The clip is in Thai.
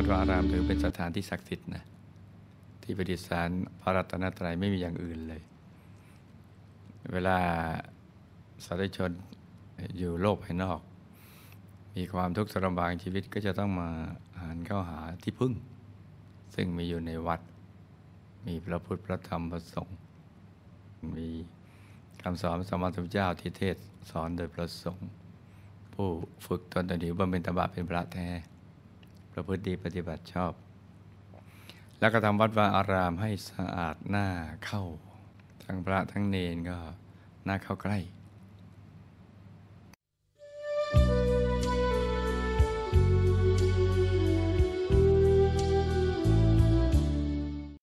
วัดวาอารามถือเป็นสถานที่ศักดิ์สิทธิ์นะที่ประดิษฐานพระรัตนตรัยไม่มีอย่างอื่นเลย เวลาสาธุชนอยู่โลกภายนอก มีความทุกข์ทรมานชีวิตก็จะต้องมาหันเข้าหาที่พึ่ง ซึ่งมีอยู่ในวัด มีพระพุทธพระธรรมพระสงฆ์มีคำสอนสมมาสมเจ้าที่เทศสอนโดยพระสงฆ์ผู้ฝึกตนตนดีบำเพ็ญตบะเป็นพระแท้ ประพฤติดีปฏิบัติชอบ แล้วก็ทำวัดวาอารามให้สะอาดหน้าเข้า ทั้งพระทั้งเนนก็หน้าเข้าใกล้